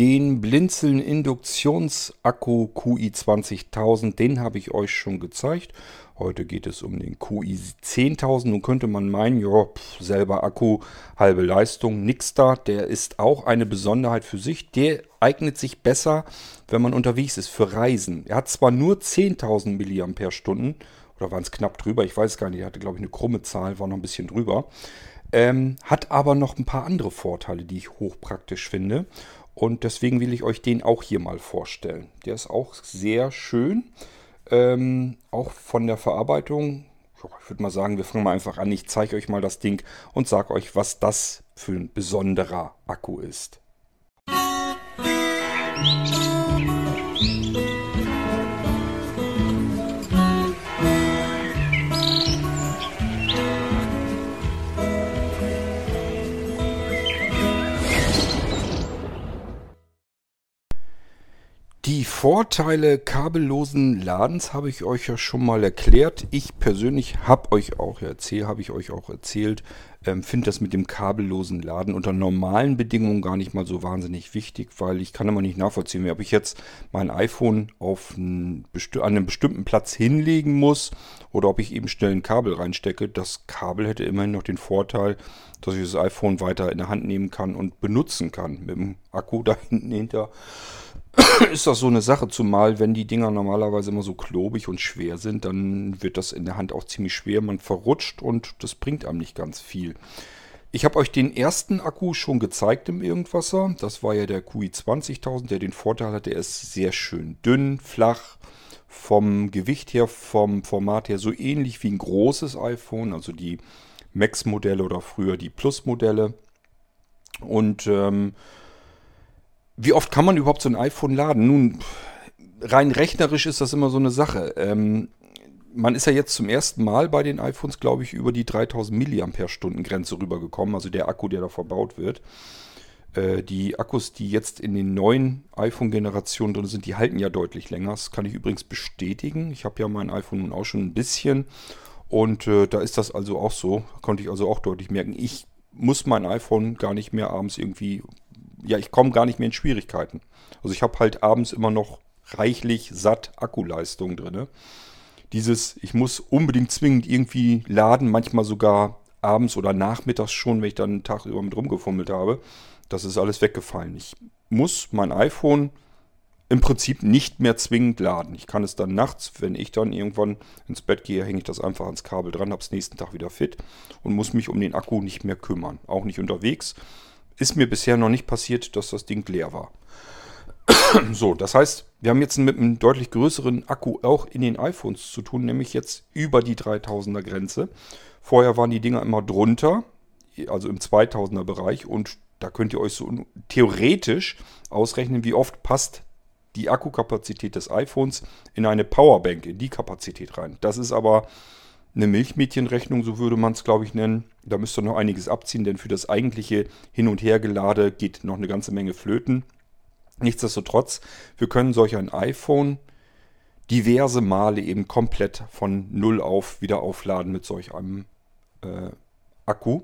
Den Blinzeln Induktionsakku QI 20000, den habe ich euch schon gezeigt. Heute geht es um den QI 10000. Nun könnte man meinen, ja, selber Akku, halbe Leistung, nix da. Der ist auch eine Besonderheit für sich. Der eignet sich besser, wenn man unterwegs ist, für Reisen. Er hat zwar nur 10.000 mAh, oder waren es knapp drüber, ich weiß gar nicht, er hatte glaube ich eine krumme Zahl, war noch ein bisschen drüber. Ähm, hat aber noch ein paar andere Vorteile, die ich hochpraktisch finde. Und deswegen will ich euch den auch hier mal vorstellen. Der ist auch sehr schön. Ähm, auch von der Verarbeitung. Ich würde mal sagen, wir fangen mal einfach an. Ich zeige euch mal das Ding und sage euch, was das für ein besonderer Akku ist. Musik Vorteile kabellosen Ladens habe ich euch ja schon mal erklärt. Ich persönlich habe euch auch erzählt, habe ich euch auch erzählt, ähm, finde das mit dem kabellosen Laden unter normalen Bedingungen gar nicht mal so wahnsinnig wichtig, weil ich kann immer nicht nachvollziehen, ob ich jetzt mein iPhone auf einen, an einem bestimmten Platz hinlegen muss oder ob ich eben schnell ein Kabel reinstecke. Das Kabel hätte immerhin noch den Vorteil, dass ich das iPhone weiter in der Hand nehmen kann und benutzen kann. Mit dem Akku da hinten hinter ist das so eine Sache, zumal wenn die Dinger normalerweise immer so klobig und schwer sind, dann wird das in der Hand auch ziemlich schwer. Man verrutscht und das bringt einem nicht ganz viel. Ich habe euch den ersten Akku schon gezeigt im Irgendwasser. Das war ja der QI 20000, der den Vorteil hatte, er ist sehr schön dünn, flach, vom Gewicht her, vom Format her so ähnlich wie ein großes iPhone, also die Max-Modelle oder früher die Plus-Modelle. Und ähm, wie oft kann man überhaupt so ein iPhone laden? Nun, rein rechnerisch ist das immer so eine Sache. Ähm, man ist ja jetzt zum ersten Mal bei den iPhones, glaube ich, über die 3000 mAh Grenze rübergekommen, also der Akku, der da verbaut wird. Äh, die Akkus, die jetzt in den neuen iPhone-Generationen drin sind, die halten ja deutlich länger. Das kann ich übrigens bestätigen. Ich habe ja mein iPhone nun auch schon ein bisschen und äh, da ist das also auch so. Konnte ich also auch deutlich merken. Ich muss mein iPhone gar nicht mehr abends irgendwie ja, ich komme gar nicht mehr in Schwierigkeiten. Also ich habe halt abends immer noch reichlich satt Akkuleistung drin. Dieses, ich muss unbedingt zwingend irgendwie laden, manchmal sogar abends oder nachmittags schon, wenn ich dann einen Tag über mit rumgefummelt habe. Das ist alles weggefallen. Ich muss mein iPhone im Prinzip nicht mehr zwingend laden. Ich kann es dann nachts, wenn ich dann irgendwann ins Bett gehe, hänge ich das einfach ans Kabel dran, habe es nächsten Tag wieder fit und muss mich um den Akku nicht mehr kümmern. Auch nicht unterwegs ist mir bisher noch nicht passiert, dass das Ding leer war. so, das heißt, wir haben jetzt mit einem deutlich größeren Akku auch in den iPhones zu tun, nämlich jetzt über die 3000er Grenze. Vorher waren die Dinger immer drunter, also im 2000er Bereich und da könnt ihr euch so theoretisch ausrechnen, wie oft passt die Akkukapazität des iPhones in eine Powerbank, in die Kapazität rein. Das ist aber eine Milchmädchenrechnung, so würde man es, glaube ich, nennen. Da müsst ihr noch einiges abziehen, denn für das eigentliche Hin- und Hergelade geht noch eine ganze Menge flöten. Nichtsdestotrotz, wir können solch ein iPhone diverse Male eben komplett von Null auf wieder aufladen mit solch einem äh, Akku.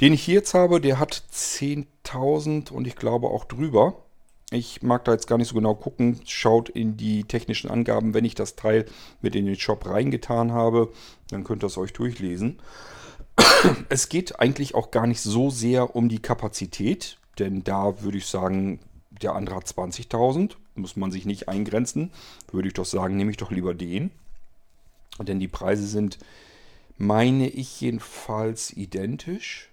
Den ich hier jetzt habe, der hat 10.000 und ich glaube auch drüber. Ich mag da jetzt gar nicht so genau gucken. Schaut in die technischen Angaben, wenn ich das Teil mit in den Shop reingetan habe. Dann könnt ihr es euch durchlesen. Es geht eigentlich auch gar nicht so sehr um die Kapazität, denn da würde ich sagen, der andere hat 20.000. Muss man sich nicht eingrenzen. Würde ich doch sagen, nehme ich doch lieber den. Denn die Preise sind, meine ich jedenfalls, identisch.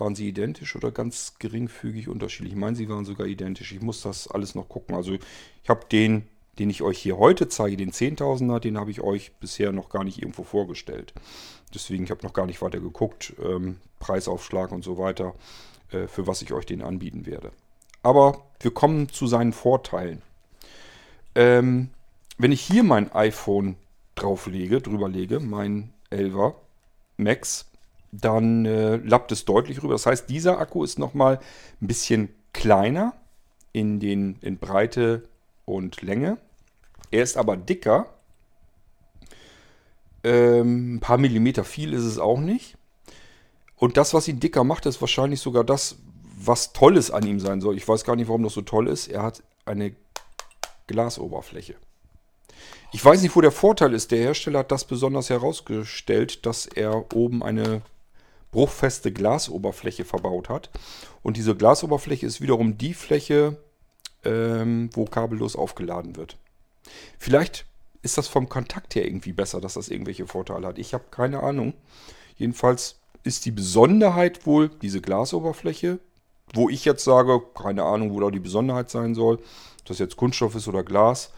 Waren sie identisch oder ganz geringfügig unterschiedlich? Ich meine, sie waren sogar identisch. Ich muss das alles noch gucken. Also ich habe den, den ich euch hier heute zeige, den 10.000er, den habe ich euch bisher noch gar nicht irgendwo vorgestellt. Deswegen, ich habe noch gar nicht weiter geguckt. Ähm, Preisaufschlag und so weiter, äh, für was ich euch den anbieten werde. Aber wir kommen zu seinen Vorteilen. Ähm, wenn ich hier mein iPhone drauflege, drüber lege, mein 11er Max, dann äh, lappt es deutlich rüber. Das heißt, dieser Akku ist nochmal ein bisschen kleiner in, den, in Breite und Länge. Er ist aber dicker. Ähm, ein paar Millimeter viel ist es auch nicht. Und das, was ihn dicker macht, ist wahrscheinlich sogar das, was Tolles an ihm sein soll. Ich weiß gar nicht, warum das so toll ist. Er hat eine Glasoberfläche. Ich weiß nicht, wo der Vorteil ist. Der Hersteller hat das besonders herausgestellt, dass er oben eine bruchfeste Glasoberfläche verbaut hat. Und diese Glasoberfläche ist wiederum die Fläche, ähm, wo kabellos aufgeladen wird. Vielleicht ist das vom Kontakt her irgendwie besser, dass das irgendwelche Vorteile hat. Ich habe keine Ahnung. Jedenfalls ist die Besonderheit wohl diese Glasoberfläche, wo ich jetzt sage, keine Ahnung, wo da die Besonderheit sein soll, ob das jetzt Kunststoff ist oder Glas.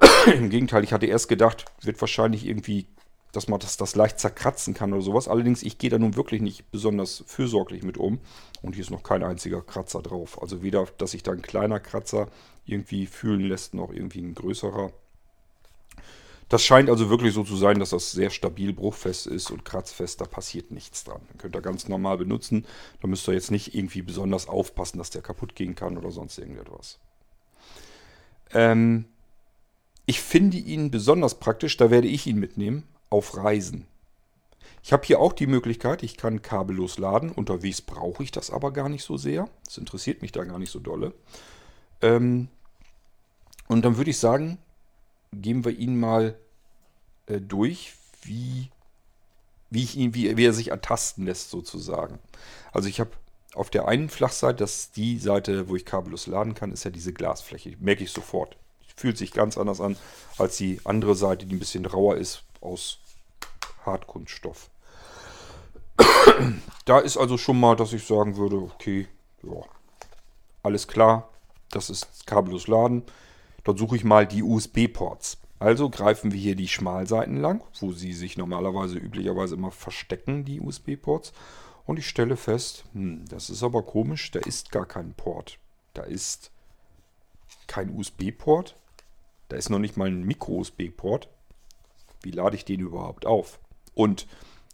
Im Gegenteil, ich hatte erst gedacht, wird wahrscheinlich irgendwie, dass man das, das leicht zerkratzen kann oder sowas. Allerdings, ich gehe da nun wirklich nicht besonders fürsorglich mit um. Und hier ist noch kein einziger Kratzer drauf. Also weder, dass sich da ein kleiner Kratzer irgendwie fühlen lässt, noch irgendwie ein größerer. Das scheint also wirklich so zu sein, dass das sehr stabil bruchfest ist und kratzfest. Da passiert nichts dran. Den könnt ihr ganz normal benutzen. Da müsst ihr jetzt nicht irgendwie besonders aufpassen, dass der kaputt gehen kann oder sonst irgendetwas. Ähm, ich finde ihn besonders praktisch, da werde ich ihn mitnehmen, auf Reisen. Ich habe hier auch die Möglichkeit, ich kann kabellos laden. Unterwegs brauche ich das aber gar nicht so sehr. Das interessiert mich da gar nicht so dolle. Ähm, und dann würde ich sagen, gehen wir ihn mal äh, durch, wie, wie, ich ihn, wie, wie er sich ertasten lässt sozusagen. Also ich habe auf der einen Flachseite, das ist die Seite, wo ich kabellos laden kann, ist ja diese Glasfläche. Merke ich sofort. Fühlt sich ganz anders an als die andere Seite, die ein bisschen rauer ist aus Hartkunststoff. da ist also schon mal, dass ich sagen würde, okay, ja, alles klar, das ist kabellos laden. Dort suche ich mal die USB-Ports. Also greifen wir hier die Schmalseiten lang, wo sie sich normalerweise üblicherweise immer verstecken, die USB-Ports. Und ich stelle fest, hm, das ist aber komisch, da ist gar kein Port. Da ist kein USB-Port. Da ist noch nicht mal ein Micro-USB-Port. Wie lade ich den überhaupt auf? Und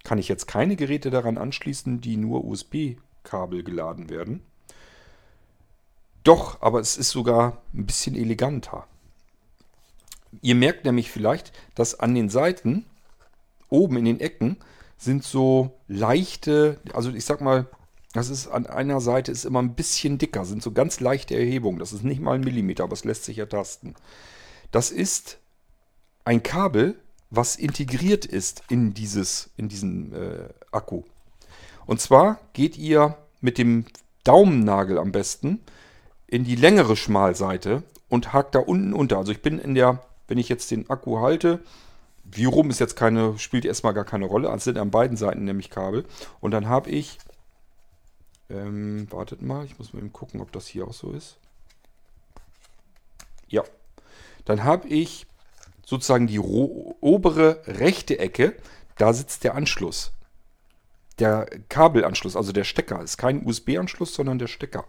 kann ich jetzt keine Geräte daran anschließen, die nur USB-Kabel geladen werden? Doch, aber es ist sogar ein bisschen eleganter. Ihr merkt nämlich vielleicht, dass an den Seiten, oben in den Ecken, sind so leichte, also ich sag mal, das ist an einer Seite ist immer ein bisschen dicker, sind so ganz leichte Erhebungen. Das ist nicht mal ein Millimeter, aber es lässt sich ertasten. Das ist ein Kabel, was integriert ist in, dieses, in diesen äh, Akku. Und zwar geht ihr mit dem Daumennagel am besten in die längere Schmalseite und hakt da unten unter. Also ich bin in der, wenn ich jetzt den Akku halte, wie rum ist jetzt keine, spielt erstmal gar keine Rolle. Es sind an beiden Seiten nämlich Kabel. Und dann habe ich, ähm, wartet mal, ich muss mal eben gucken, ob das hier auch so ist. Ja. Dann habe ich sozusagen die obere rechte Ecke, da sitzt der Anschluss. Der Kabelanschluss, also der Stecker. Ist kein USB-Anschluss, sondern der Stecker.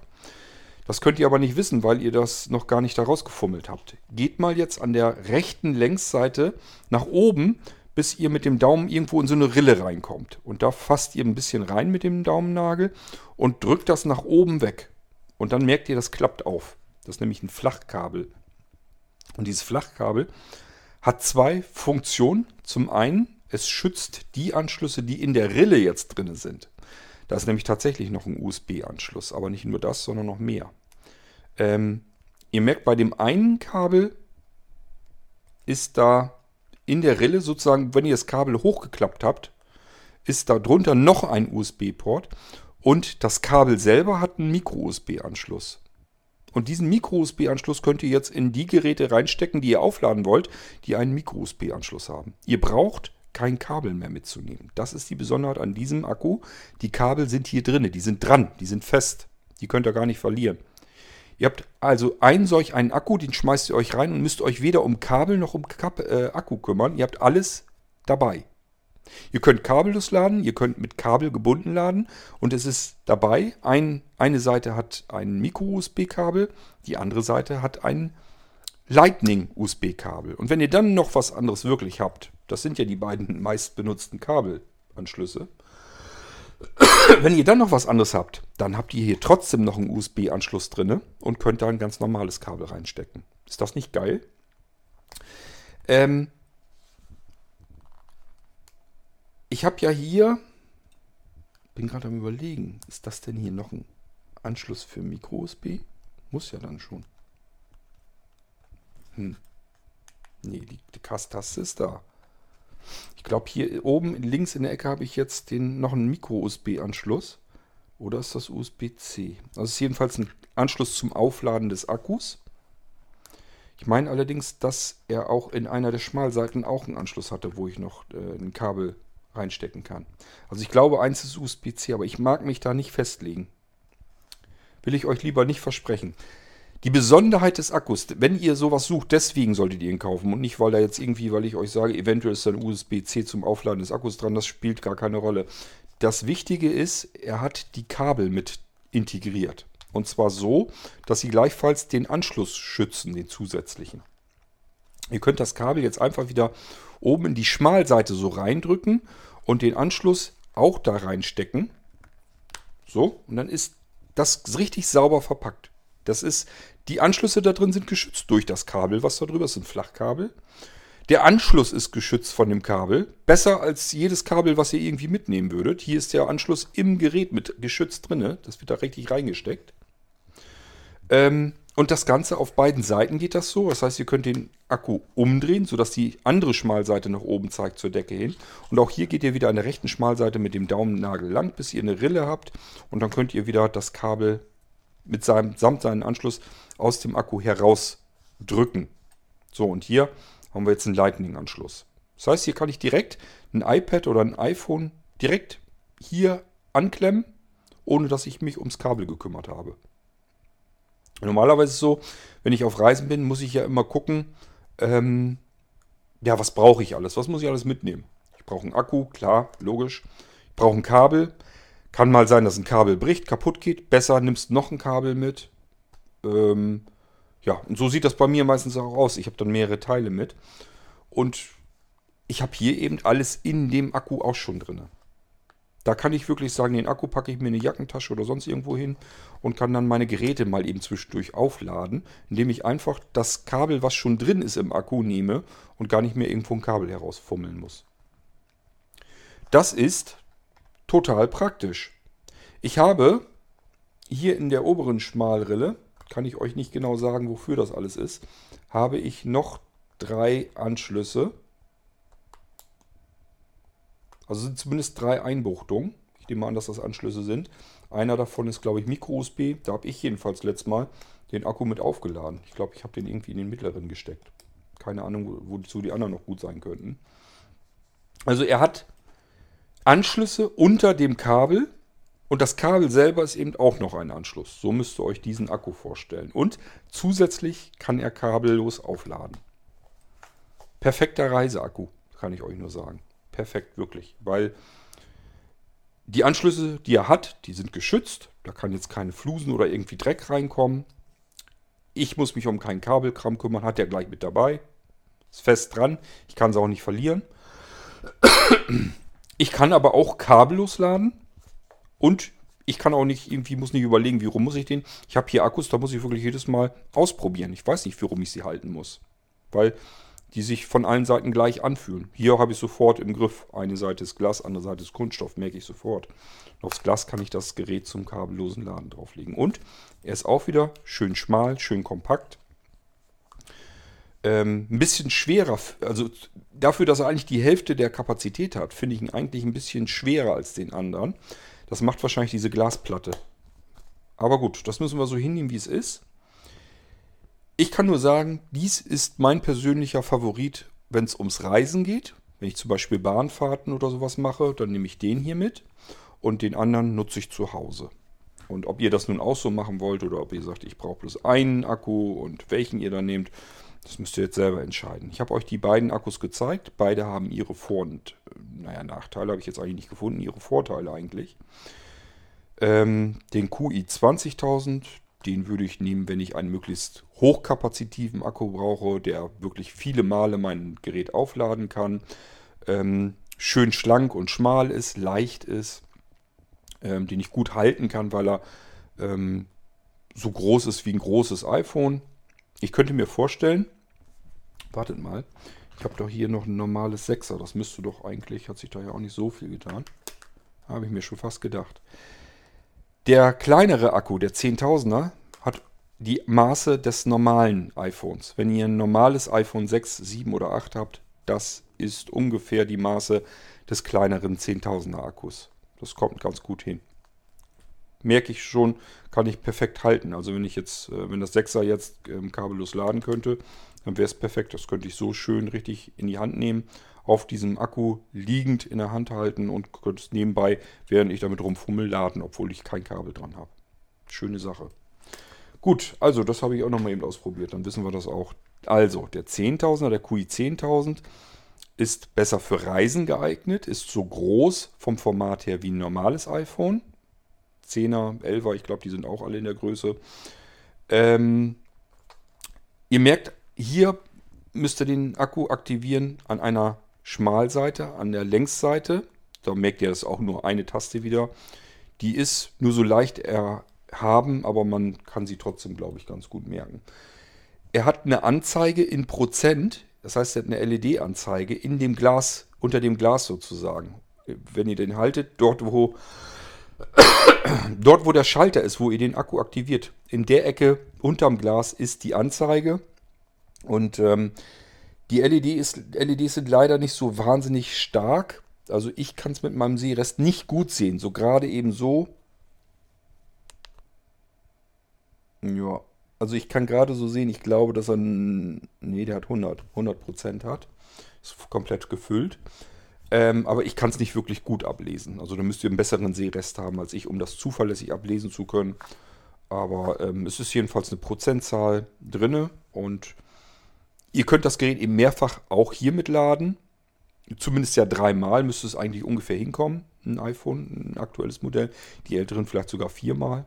Das könnt ihr aber nicht wissen, weil ihr das noch gar nicht da rausgefummelt habt. Geht mal jetzt an der rechten Längsseite nach oben, bis ihr mit dem Daumen irgendwo in so eine Rille reinkommt. Und da fasst ihr ein bisschen rein mit dem Daumennagel und drückt das nach oben weg. Und dann merkt ihr, das klappt auf. Das ist nämlich ein Flachkabel. Und dieses Flachkabel hat zwei Funktionen. Zum einen, es schützt die Anschlüsse, die in der Rille jetzt drin sind. Da ist nämlich tatsächlich noch ein USB-Anschluss, aber nicht nur das, sondern noch mehr. Ähm, ihr merkt, bei dem einen Kabel ist da in der Rille sozusagen, wenn ihr das Kabel hochgeklappt habt, ist da drunter noch ein USB-Port und das Kabel selber hat einen Micro-USB-Anschluss. Und diesen Micro-USB-Anschluss könnt ihr jetzt in die Geräte reinstecken, die ihr aufladen wollt, die einen Micro-USB-Anschluss haben. Ihr braucht kein Kabel mehr mitzunehmen. Das ist die Besonderheit an diesem Akku. Die Kabel sind hier drin, die sind dran, die sind fest. Die könnt ihr gar nicht verlieren. Ihr habt also einen solch einen Akku, den schmeißt ihr euch rein und müsst euch weder um Kabel noch um Kap äh, Akku kümmern. Ihr habt alles dabei. Ihr könnt kabellos laden, ihr könnt mit Kabel gebunden laden und es ist dabei, ein, eine Seite hat ein Micro-USB-Kabel, die andere Seite hat ein Lightning-USB-Kabel. Und wenn ihr dann noch was anderes wirklich habt, das sind ja die beiden meist benutzten Kabelanschlüsse, wenn ihr dann noch was anderes habt, dann habt ihr hier trotzdem noch einen USB-Anschluss drin und könnt da ein ganz normales Kabel reinstecken. Ist das nicht geil? Ähm ich habe ja hier, bin gerade am überlegen, ist das denn hier noch ein Anschluss für Micro-USB? Muss ja dann schon. Hm. Nee, die, die Cast-Taste ist da. Ich glaube, hier oben links in der Ecke habe ich jetzt den, noch einen Micro-USB-Anschluss. Oder ist das USB-C? Das ist jedenfalls ein Anschluss zum Aufladen des Akkus. Ich meine allerdings, dass er auch in einer der Schmalseiten auch einen Anschluss hatte, wo ich noch äh, ein Kabel reinstecken kann. Also ich glaube, eins ist USB-C, aber ich mag mich da nicht festlegen. Will ich euch lieber nicht versprechen. Die Besonderheit des Akkus, wenn ihr sowas sucht, deswegen solltet ihr ihn kaufen und nicht, weil da jetzt irgendwie, weil ich euch sage, eventuell ist da ein USB-C zum Aufladen des Akkus dran, das spielt gar keine Rolle. Das Wichtige ist, er hat die Kabel mit integriert. Und zwar so, dass sie gleichfalls den Anschluss schützen, den zusätzlichen. Ihr könnt das Kabel jetzt einfach wieder oben in die Schmalseite so reindrücken und den Anschluss auch da reinstecken. So, und dann ist das richtig sauber verpackt. Das ist, die Anschlüsse da drin sind geschützt durch das Kabel, was da drüber ist, ein Flachkabel. Der Anschluss ist geschützt von dem Kabel. Besser als jedes Kabel, was ihr irgendwie mitnehmen würdet. Hier ist der Anschluss im Gerät mit geschützt drin. Das wird da richtig reingesteckt. Ähm, und das Ganze auf beiden Seiten geht das so. Das heißt, ihr könnt den Akku umdrehen, sodass die andere Schmalseite nach oben zeigt zur Decke hin. Und auch hier geht ihr wieder an der rechten Schmalseite mit dem Daumennagel lang, bis ihr eine Rille habt. Und dann könnt ihr wieder das Kabel mit seinem, samt seinem Anschluss aus dem Akku herausdrücken. So, und hier haben wir jetzt einen Lightning-Anschluss. Das heißt, hier kann ich direkt ein iPad oder ein iPhone direkt hier anklemmen, ohne dass ich mich ums Kabel gekümmert habe. Normalerweise ist es so, wenn ich auf Reisen bin, muss ich ja immer gucken, ähm, ja, was brauche ich alles? Was muss ich alles mitnehmen? Ich brauche einen Akku, klar, logisch. Ich brauche ein Kabel. Kann mal sein, dass ein Kabel bricht, kaputt geht. Besser nimmst noch ein Kabel mit. Ähm, ja, und so sieht das bei mir meistens auch aus. Ich habe dann mehrere Teile mit. Und ich habe hier eben alles in dem Akku auch schon drin. Da kann ich wirklich sagen, den Akku packe ich mir in eine Jackentasche oder sonst irgendwo hin und kann dann meine Geräte mal eben zwischendurch aufladen, indem ich einfach das Kabel, was schon drin ist im Akku, nehme und gar nicht mehr irgendwo ein Kabel herausfummeln muss. Das ist total praktisch. Ich habe hier in der oberen Schmalrille, kann ich euch nicht genau sagen, wofür das alles ist, habe ich noch drei Anschlüsse also sind zumindest drei Einbuchtungen. Ich nehme an, dass das Anschlüsse sind. Einer davon ist, glaube ich, Micro-USB. Da habe ich jedenfalls letztes Mal den Akku mit aufgeladen. Ich glaube, ich habe den irgendwie in den mittleren gesteckt. Keine Ahnung, wozu die anderen noch gut sein könnten. Also er hat Anschlüsse unter dem Kabel und das Kabel selber ist eben auch noch ein Anschluss. So müsst ihr euch diesen Akku vorstellen. Und zusätzlich kann er kabellos aufladen. Perfekter Reiseakku, kann ich euch nur sagen perfekt, wirklich. Weil die Anschlüsse, die er hat, die sind geschützt. Da kann jetzt keine Flusen oder irgendwie Dreck reinkommen. Ich muss mich um keinen Kabelkram kümmern, hat er gleich mit dabei. Ist fest dran. Ich kann es auch nicht verlieren. Ich kann aber auch kabellos laden. Und ich kann auch nicht, irgendwie muss nicht überlegen, wie rum muss ich den. Ich habe hier Akkus, da muss ich wirklich jedes Mal ausprobieren. Ich weiß nicht, wie rum ich sie halten muss. Weil die sich von allen Seiten gleich anfühlen. Hier habe ich sofort im Griff. Eine Seite ist Glas, andere Seite ist Kunststoff, merke ich sofort. Und aufs Glas kann ich das Gerät zum kabellosen Laden drauflegen. Und er ist auch wieder schön schmal, schön kompakt. Ähm, ein bisschen schwerer, also dafür, dass er eigentlich die Hälfte der Kapazität hat, finde ich ihn eigentlich ein bisschen schwerer als den anderen. Das macht wahrscheinlich diese Glasplatte. Aber gut, das müssen wir so hinnehmen, wie es ist. Ich kann nur sagen, dies ist mein persönlicher Favorit, wenn es ums Reisen geht. Wenn ich zum Beispiel Bahnfahrten oder sowas mache, dann nehme ich den hier mit und den anderen nutze ich zu Hause. Und ob ihr das nun auch so machen wollt oder ob ihr sagt, ich brauche bloß einen Akku und welchen ihr dann nehmt, das müsst ihr jetzt selber entscheiden. Ich habe euch die beiden Akkus gezeigt. Beide haben ihre Vor- und, äh, naja, Nachteile habe ich jetzt eigentlich nicht gefunden, ihre Vorteile eigentlich. Ähm, den QI 20000, den würde ich nehmen, wenn ich einen möglichst hochkapazitiven Akku brauche, der wirklich viele Male mein Gerät aufladen kann. Ähm, schön schlank und schmal ist, leicht ist, ähm, den ich gut halten kann, weil er ähm, so groß ist wie ein großes iPhone. Ich könnte mir vorstellen, wartet mal, ich habe doch hier noch ein normales 6er, das müsste doch eigentlich, hat sich da ja auch nicht so viel getan. Habe ich mir schon fast gedacht. Der kleinere Akku, der 10.000er, hat die Maße des normalen iPhones. Wenn ihr ein normales iPhone 6, 7 oder 8 habt, das ist ungefähr die Maße des kleineren 10.000er Akkus. Das kommt ganz gut hin. Merke ich schon, kann ich perfekt halten. Also wenn ich jetzt, äh, wenn das 6er jetzt ähm, kabellos laden könnte, dann wäre es perfekt. Das könnte ich so schön richtig in die Hand nehmen, auf diesem Akku liegend in der Hand halten und könnte es nebenbei, während ich damit rumfummel, laden, obwohl ich kein Kabel dran habe. Schöne Sache. Gut, also das habe ich auch nochmal eben ausprobiert. Dann wissen wir das auch. Also, der 10.000er, der QI 10.000 ist besser für Reisen geeignet, ist so groß vom Format her wie ein normales iPhone. 10er, 11er, ich glaube, die sind auch alle in der Größe. Ähm, ihr merkt, hier müsst ihr den Akku aktivieren an einer Schmalseite, an der Längsseite. Da merkt ihr, das auch nur eine Taste wieder. Die ist nur so leicht erhaben, aber man kann sie trotzdem, glaube ich, ganz gut merken. Er hat eine Anzeige in Prozent das heißt, er hat eine LED-Anzeige in dem Glas, unter dem Glas sozusagen. Wenn ihr den haltet, dort wo, dort wo der Schalter ist, wo ihr den Akku aktiviert, in der Ecke unterm Glas ist die Anzeige. Und ähm, die LED ist, LEDs sind leider nicht so wahnsinnig stark. Also ich kann es mit meinem Sehrest nicht gut sehen. So gerade eben so. Ja, also ich kann gerade so sehen, ich glaube, dass er, nee, der hat 100, 100 Prozent hat. Ist komplett gefüllt. Ähm, aber ich kann es nicht wirklich gut ablesen. Also da müsst ihr einen besseren Sehrest haben als ich, um das zuverlässig ablesen zu können. Aber ähm, es ist jedenfalls eine Prozentzahl drinne und ihr könnt das Gerät eben mehrfach auch hier mitladen. Zumindest ja dreimal müsste es eigentlich ungefähr hinkommen. Ein iPhone, ein aktuelles Modell. Die älteren vielleicht sogar viermal.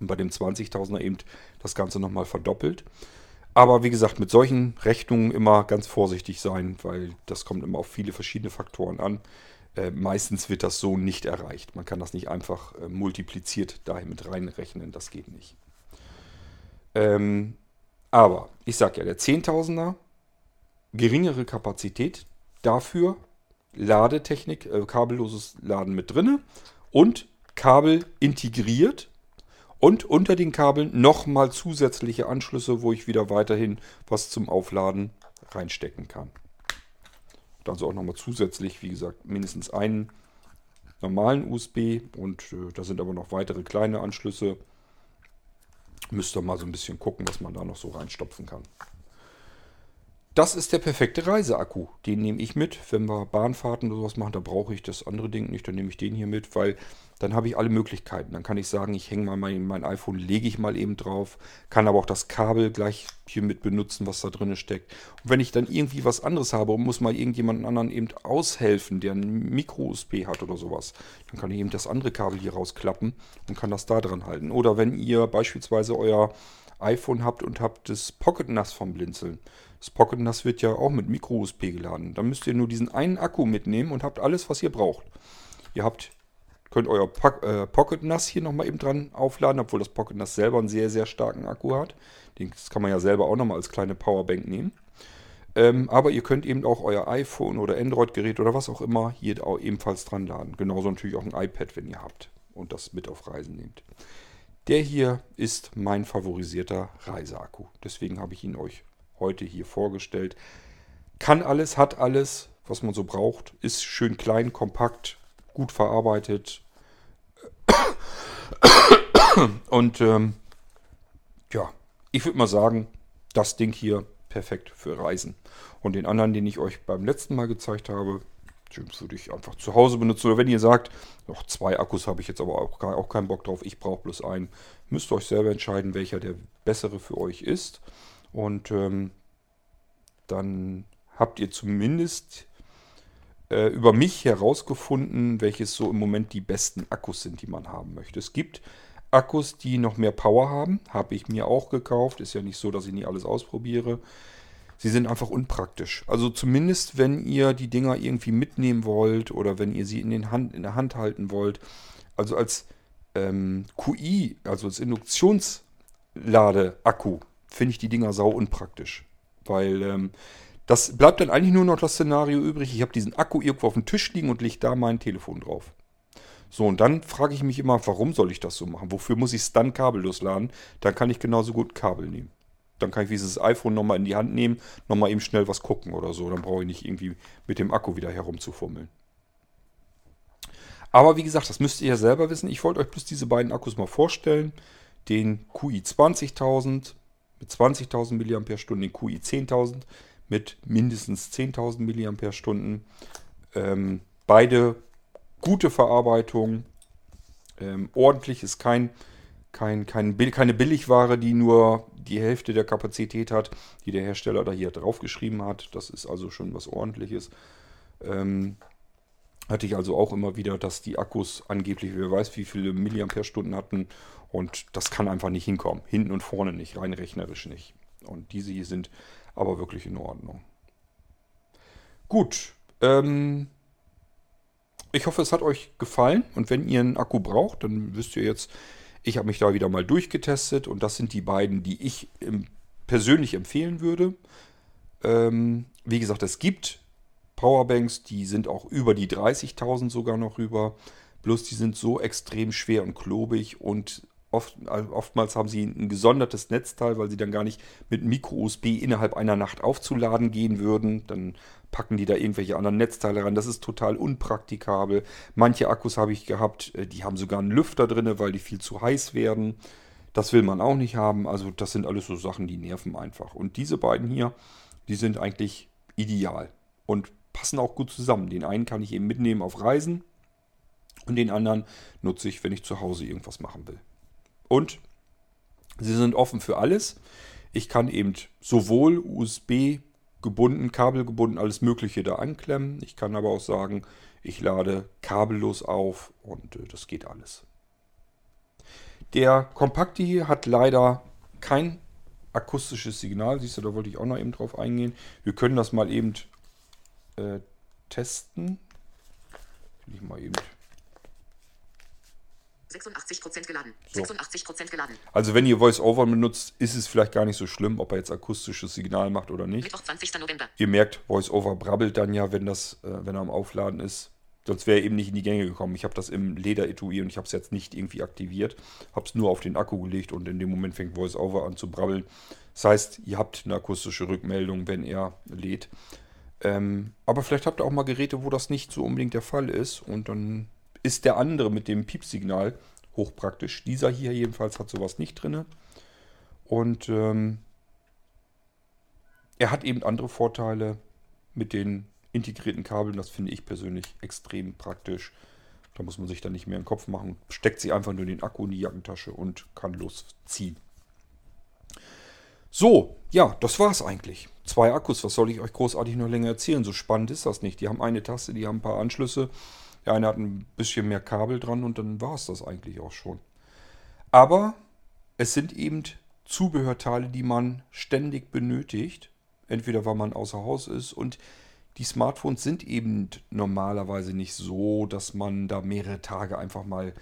Und bei dem 20.000er eben das Ganze nochmal verdoppelt. Aber wie gesagt, mit solchen Rechnungen immer ganz vorsichtig sein, weil das kommt immer auf viele verschiedene Faktoren an. Äh, meistens wird das so nicht erreicht. Man kann das nicht einfach äh, multipliziert dahin mit reinrechnen. Das geht nicht. Ähm, aber ich sage ja, der 10.000er, geringere Kapazität, dafür Ladetechnik, äh, kabelloses Laden mit drinne und Kabel integriert und unter den Kabeln nochmal zusätzliche Anschlüsse, wo ich wieder weiterhin was zum Aufladen reinstecken kann. Also auch nochmal zusätzlich, wie gesagt, mindestens einen normalen USB und äh, da sind aber noch weitere kleine Anschlüsse. Müsst ihr mal so ein bisschen gucken, was man da noch so reinstopfen kann. Das ist der perfekte Reiseakku. Den nehme ich mit. Wenn wir Bahnfahrten oder sowas machen, da brauche ich das andere Ding nicht. Dann nehme ich den hier mit, weil dann habe ich alle Möglichkeiten. Dann kann ich sagen, ich hänge mal mein, mein iPhone, lege ich mal eben drauf, kann aber auch das Kabel gleich hier mit benutzen, was da drin steckt. Und wenn ich dann irgendwie was anderes habe und muss mal irgendjemanden anderen eben aushelfen, der ein Micro-USB hat oder sowas, dann kann ich eben das andere Kabel hier rausklappen und kann das da dran halten. Oder wenn ihr beispielsweise euer iPhone habt und habt das Pocket NAS vom Blinzeln. Das Pocket NAS wird ja auch mit Micro-USB geladen. Dann müsst ihr nur diesen einen Akku mitnehmen und habt alles, was ihr braucht. Ihr habt, könnt euer po äh, Pocket NAS hier nochmal eben dran aufladen, obwohl das Pocket NAS selber einen sehr, sehr starken Akku hat. Das kann man ja selber auch nochmal als kleine Powerbank nehmen. Ähm, aber ihr könnt eben auch euer iPhone oder Android-Gerät oder was auch immer hier auch ebenfalls dran laden. Genauso natürlich auch ein iPad, wenn ihr habt und das mit auf Reisen nehmt. Der hier ist mein favorisierter Reiseakku. Deswegen habe ich ihn euch heute hier vorgestellt. Kann alles, hat alles, was man so braucht. Ist schön klein, kompakt, gut verarbeitet. Und ähm, ja, ich würde mal sagen, das Ding hier perfekt für Reisen. Und den anderen, den ich euch beim letzten Mal gezeigt habe, den würde ich einfach zu Hause benutzen. Oder wenn ihr sagt, noch zwei Akkus habe ich jetzt aber auch, auch keinen Bock drauf, ich brauche bloß einen, müsst ihr euch selber entscheiden, welcher der bessere für euch ist. Und ähm, dann habt ihr zumindest äh, über mich herausgefunden, welches so im Moment die besten Akkus sind, die man haben möchte. Es gibt Akkus, die noch mehr Power haben. Habe ich mir auch gekauft. Ist ja nicht so, dass ich nie alles ausprobiere. Sie sind einfach unpraktisch. Also zumindest, wenn ihr die Dinger irgendwie mitnehmen wollt oder wenn ihr sie in, den Hand, in der Hand halten wollt. Also als ähm, QI, also als Induktionsladeakku, finde ich die Dinger sau unpraktisch. Weil ähm, das bleibt dann eigentlich nur noch das Szenario übrig. Ich habe diesen Akku irgendwo auf dem Tisch liegen und lege da mein Telefon drauf. So, und dann frage ich mich immer, warum soll ich das so machen? Wofür muss ich es dann kabellos laden? Dann kann ich genauso gut Kabel nehmen. Dann kann ich dieses iPhone nochmal in die Hand nehmen, nochmal eben schnell was gucken oder so. Dann brauche ich nicht irgendwie mit dem Akku wieder herumzufummeln. Aber wie gesagt, das müsst ihr ja selber wissen. Ich wollte euch bloß diese beiden Akkus mal vorstellen. Den QI 20000 mit 20.000 mAh, den QI 10000 mit mindestens 10.000 mAh. Ähm, beide gute Verarbeitung. Ähm, ordentlich ist kein, kein, kein, keine Billigware, die nur die Hälfte der Kapazität hat, die der Hersteller da hier draufgeschrieben hat. Das ist also schon was ordentliches. Ähm, hatte ich also auch immer wieder, dass die Akkus angeblich, wer weiß, wie viele Milliampere-Stunden hatten. Und das kann einfach nicht hinkommen. Hinten und vorne nicht, rein rechnerisch nicht. Und diese hier sind aber wirklich in Ordnung. Gut. Ähm, ich hoffe, es hat euch gefallen. Und wenn ihr einen Akku braucht, dann wisst ihr jetzt, ich habe mich da wieder mal durchgetestet. Und das sind die beiden, die ich persönlich empfehlen würde. Ähm, wie gesagt, es gibt Powerbanks, die sind auch über die 30.000 sogar noch rüber. Bloß die sind so extrem schwer und klobig und oft, oftmals haben sie ein gesondertes Netzteil, weil sie dann gar nicht mit Micro-USB innerhalb einer Nacht aufzuladen gehen würden. Dann packen die da irgendwelche anderen Netzteile ran. Das ist total unpraktikabel. Manche Akkus habe ich gehabt, äh, die haben sogar einen Lüfter drin, weil die viel zu heiß werden. Das will man auch nicht haben. Also das sind alles so Sachen, die nerven einfach. Und diese beiden hier, die sind eigentlich ideal. Und passen auch gut zusammen. Den einen kann ich eben mitnehmen auf Reisen und den anderen nutze ich, wenn ich zu Hause irgendwas machen will. Und sie sind offen für alles. Ich kann eben sowohl USB gebunden, kabelgebunden, alles Mögliche da anklemmen. Ich kann aber auch sagen, ich lade kabellos auf und äh, das geht alles. Der Kompakte hier hat leider kein akustisches Signal. Siehst du, da wollte ich auch noch eben drauf eingehen. Wir können das mal eben äh, testen. Ich mal eben. 86% geladen. So. 86% geladen. Also wenn ihr VoiceOver benutzt, ist es vielleicht gar nicht so schlimm, ob er jetzt akustisches Signal macht oder nicht. Mittwoch, 20. November. Ihr merkt, VoiceOver brabbelt dann ja, wenn das, äh, wenn er am Aufladen ist. Sonst wäre er eben nicht in die Gänge gekommen. Ich habe das im Lederetui und ich habe es jetzt nicht irgendwie aktiviert. Habe es nur auf den Akku gelegt und in dem Moment fängt VoiceOver an zu brabbeln. Das heißt, ihr habt eine akustische Rückmeldung, wenn er lädt. Ähm, aber vielleicht habt ihr auch mal Geräte, wo das nicht so unbedingt der Fall ist. Und dann ist der andere mit dem Piepsignal hochpraktisch. Dieser hier jedenfalls hat sowas nicht drin. Und ähm, er hat eben andere Vorteile mit den integrierten Kabeln. Das finde ich persönlich extrem praktisch. Da muss man sich dann nicht mehr im Kopf machen. Steckt sie einfach nur den Akku in die Jackentasche und kann losziehen. So, ja, das war's eigentlich. Zwei Akkus, was soll ich euch großartig noch länger erzählen? So spannend ist das nicht. Die haben eine Taste, die haben ein paar Anschlüsse. Der eine hat ein bisschen mehr Kabel dran und dann war es das eigentlich auch schon. Aber es sind eben Zubehörteile, die man ständig benötigt. Entweder weil man außer Haus ist und die Smartphones sind eben normalerweise nicht so, dass man da mehrere Tage einfach mal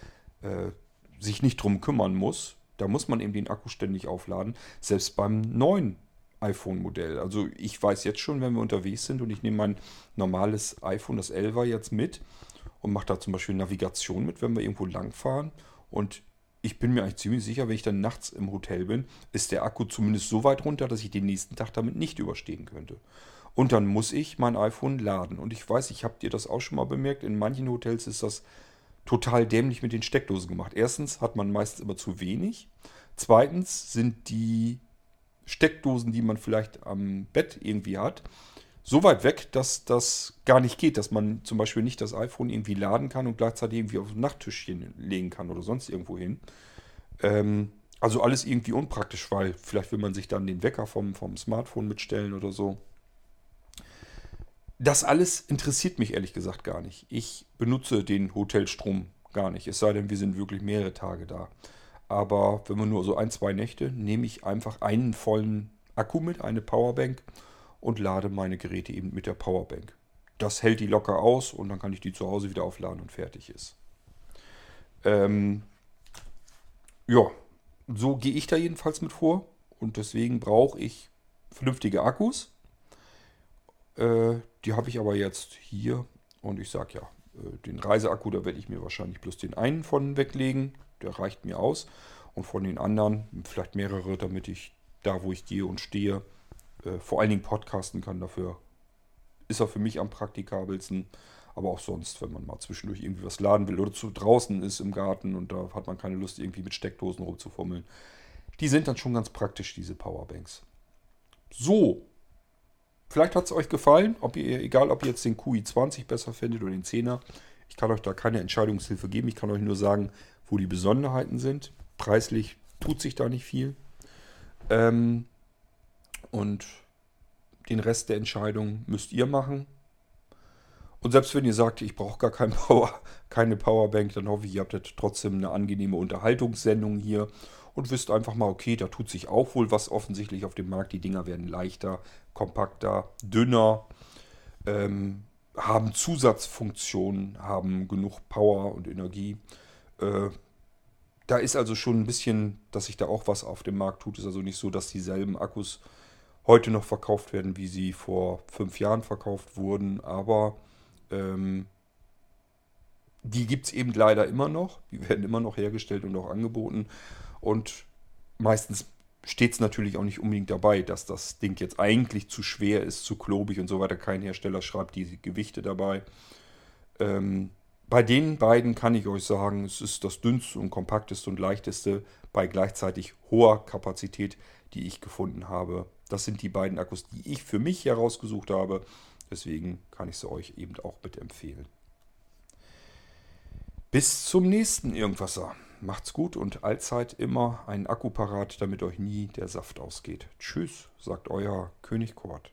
äh, sich nicht drum kümmern muss. Da muss man eben den Akku ständig aufladen. Selbst beim neuen iPhone-Modell. Also ich weiß jetzt schon, wenn wir unterwegs sind und ich nehme mein normales iPhone, das 11er jetzt mit und mache da zum Beispiel Navigation mit, wenn wir irgendwo langfahren. Und ich bin mir eigentlich ziemlich sicher, wenn ich dann nachts im Hotel bin, ist der Akku zumindest so weit runter, dass ich den nächsten Tag damit nicht überstehen könnte. Und dann muss ich mein iPhone laden. Und ich weiß, ich habe dir das auch schon mal bemerkt, in manchen Hotels ist das total dämlich mit den Steckdosen gemacht. Erstens hat man meistens immer zu wenig. Zweitens sind die Steckdosen, die man vielleicht am Bett irgendwie hat, so weit weg, dass das gar nicht geht, dass man zum Beispiel nicht das iPhone irgendwie laden kann und gleichzeitig irgendwie auf das Nachttischchen legen kann oder sonst irgendwo hin. Ähm, also alles irgendwie unpraktisch, weil vielleicht will man sich dann den Wecker vom, vom Smartphone mitstellen oder so. Das alles interessiert mich ehrlich gesagt gar nicht. Ich benutze den Hotelstrom gar nicht, es sei denn, wir sind wirklich mehrere Tage da. Aber wenn man nur so ein, zwei Nächte, nehme ich einfach einen vollen Akku mit, eine Powerbank und lade meine Geräte eben mit der Powerbank. Das hält die locker aus und dann kann ich die zu Hause wieder aufladen und fertig ist. Ähm, ja, so gehe ich da jedenfalls mit vor und deswegen brauche ich vernünftige Akkus. Äh, die habe ich aber jetzt hier und ich sage ja, Äh, den Reiseakku, da werde ich mir wahrscheinlich bloß den einen von weglegen. Der reicht mir aus. Und von den anderen vielleicht mehrere, damit ich da, wo ich gehe und stehe, äh, vor allen Dingen podcasten kann. Dafür ist er für mich am praktikabelsten. Aber auch sonst, wenn man mal zwischendurch irgendwie was laden will oder zu draußen ist im Garten und da hat man keine Lust, irgendwie mit Steckdosen rumzufummeln. Die sind dann schon ganz praktisch, diese Powerbanks. So, vielleicht hat es euch gefallen, ob ihr, egal ob ihr jetzt den QI20 besser findet oder den 10er. Ich kann euch da keine Entscheidungshilfe geben. Ich kann euch nur sagen, wo die Besonderheiten sind. Preislich tut sich da nicht viel. Ähm, und den Rest der Entscheidung müsst ihr machen. Und selbst wenn ihr sagt, ich brauche gar kein Power, keine Powerbank, dann hoffe ich, ihr habt trotzdem eine angenehme Unterhaltungssendung hier und wisst einfach mal, okay, da tut sich auch wohl was offensichtlich auf dem Markt. Die Dinger werden leichter, kompakter, dünner, ähm, haben Zusatzfunktionen, haben genug Power und Energie. Äh, da ist also schon ein bisschen, dass sich da auch was auf dem Markt tut. Ist also nicht so, dass dieselben Akkus heute noch verkauft werden, wie sie vor fünf Jahren verkauft wurden. Aber ähm, die gibt es eben leider immer noch. Die werden immer noch hergestellt und auch angeboten. Und meistens steht es natürlich auch nicht unbedingt dabei, dass das Ding jetzt eigentlich zu schwer ist, zu klobig und so weiter. Kein Hersteller schreibt die Gewichte dabei. Ähm, bei den beiden kann ich euch sagen, es ist das dünnste und kompakteste und leichteste bei gleichzeitig hoher Kapazität, die ich gefunden habe. Das sind die beiden Akkus, die ich für mich herausgesucht habe. Deswegen kann ich sie euch eben auch bitte empfehlen. Bis zum nächsten Irgendwasser. Macht's gut und allzeit immer einen Akku parat, damit euch nie der Saft ausgeht. Tschüss, sagt euer König Kort.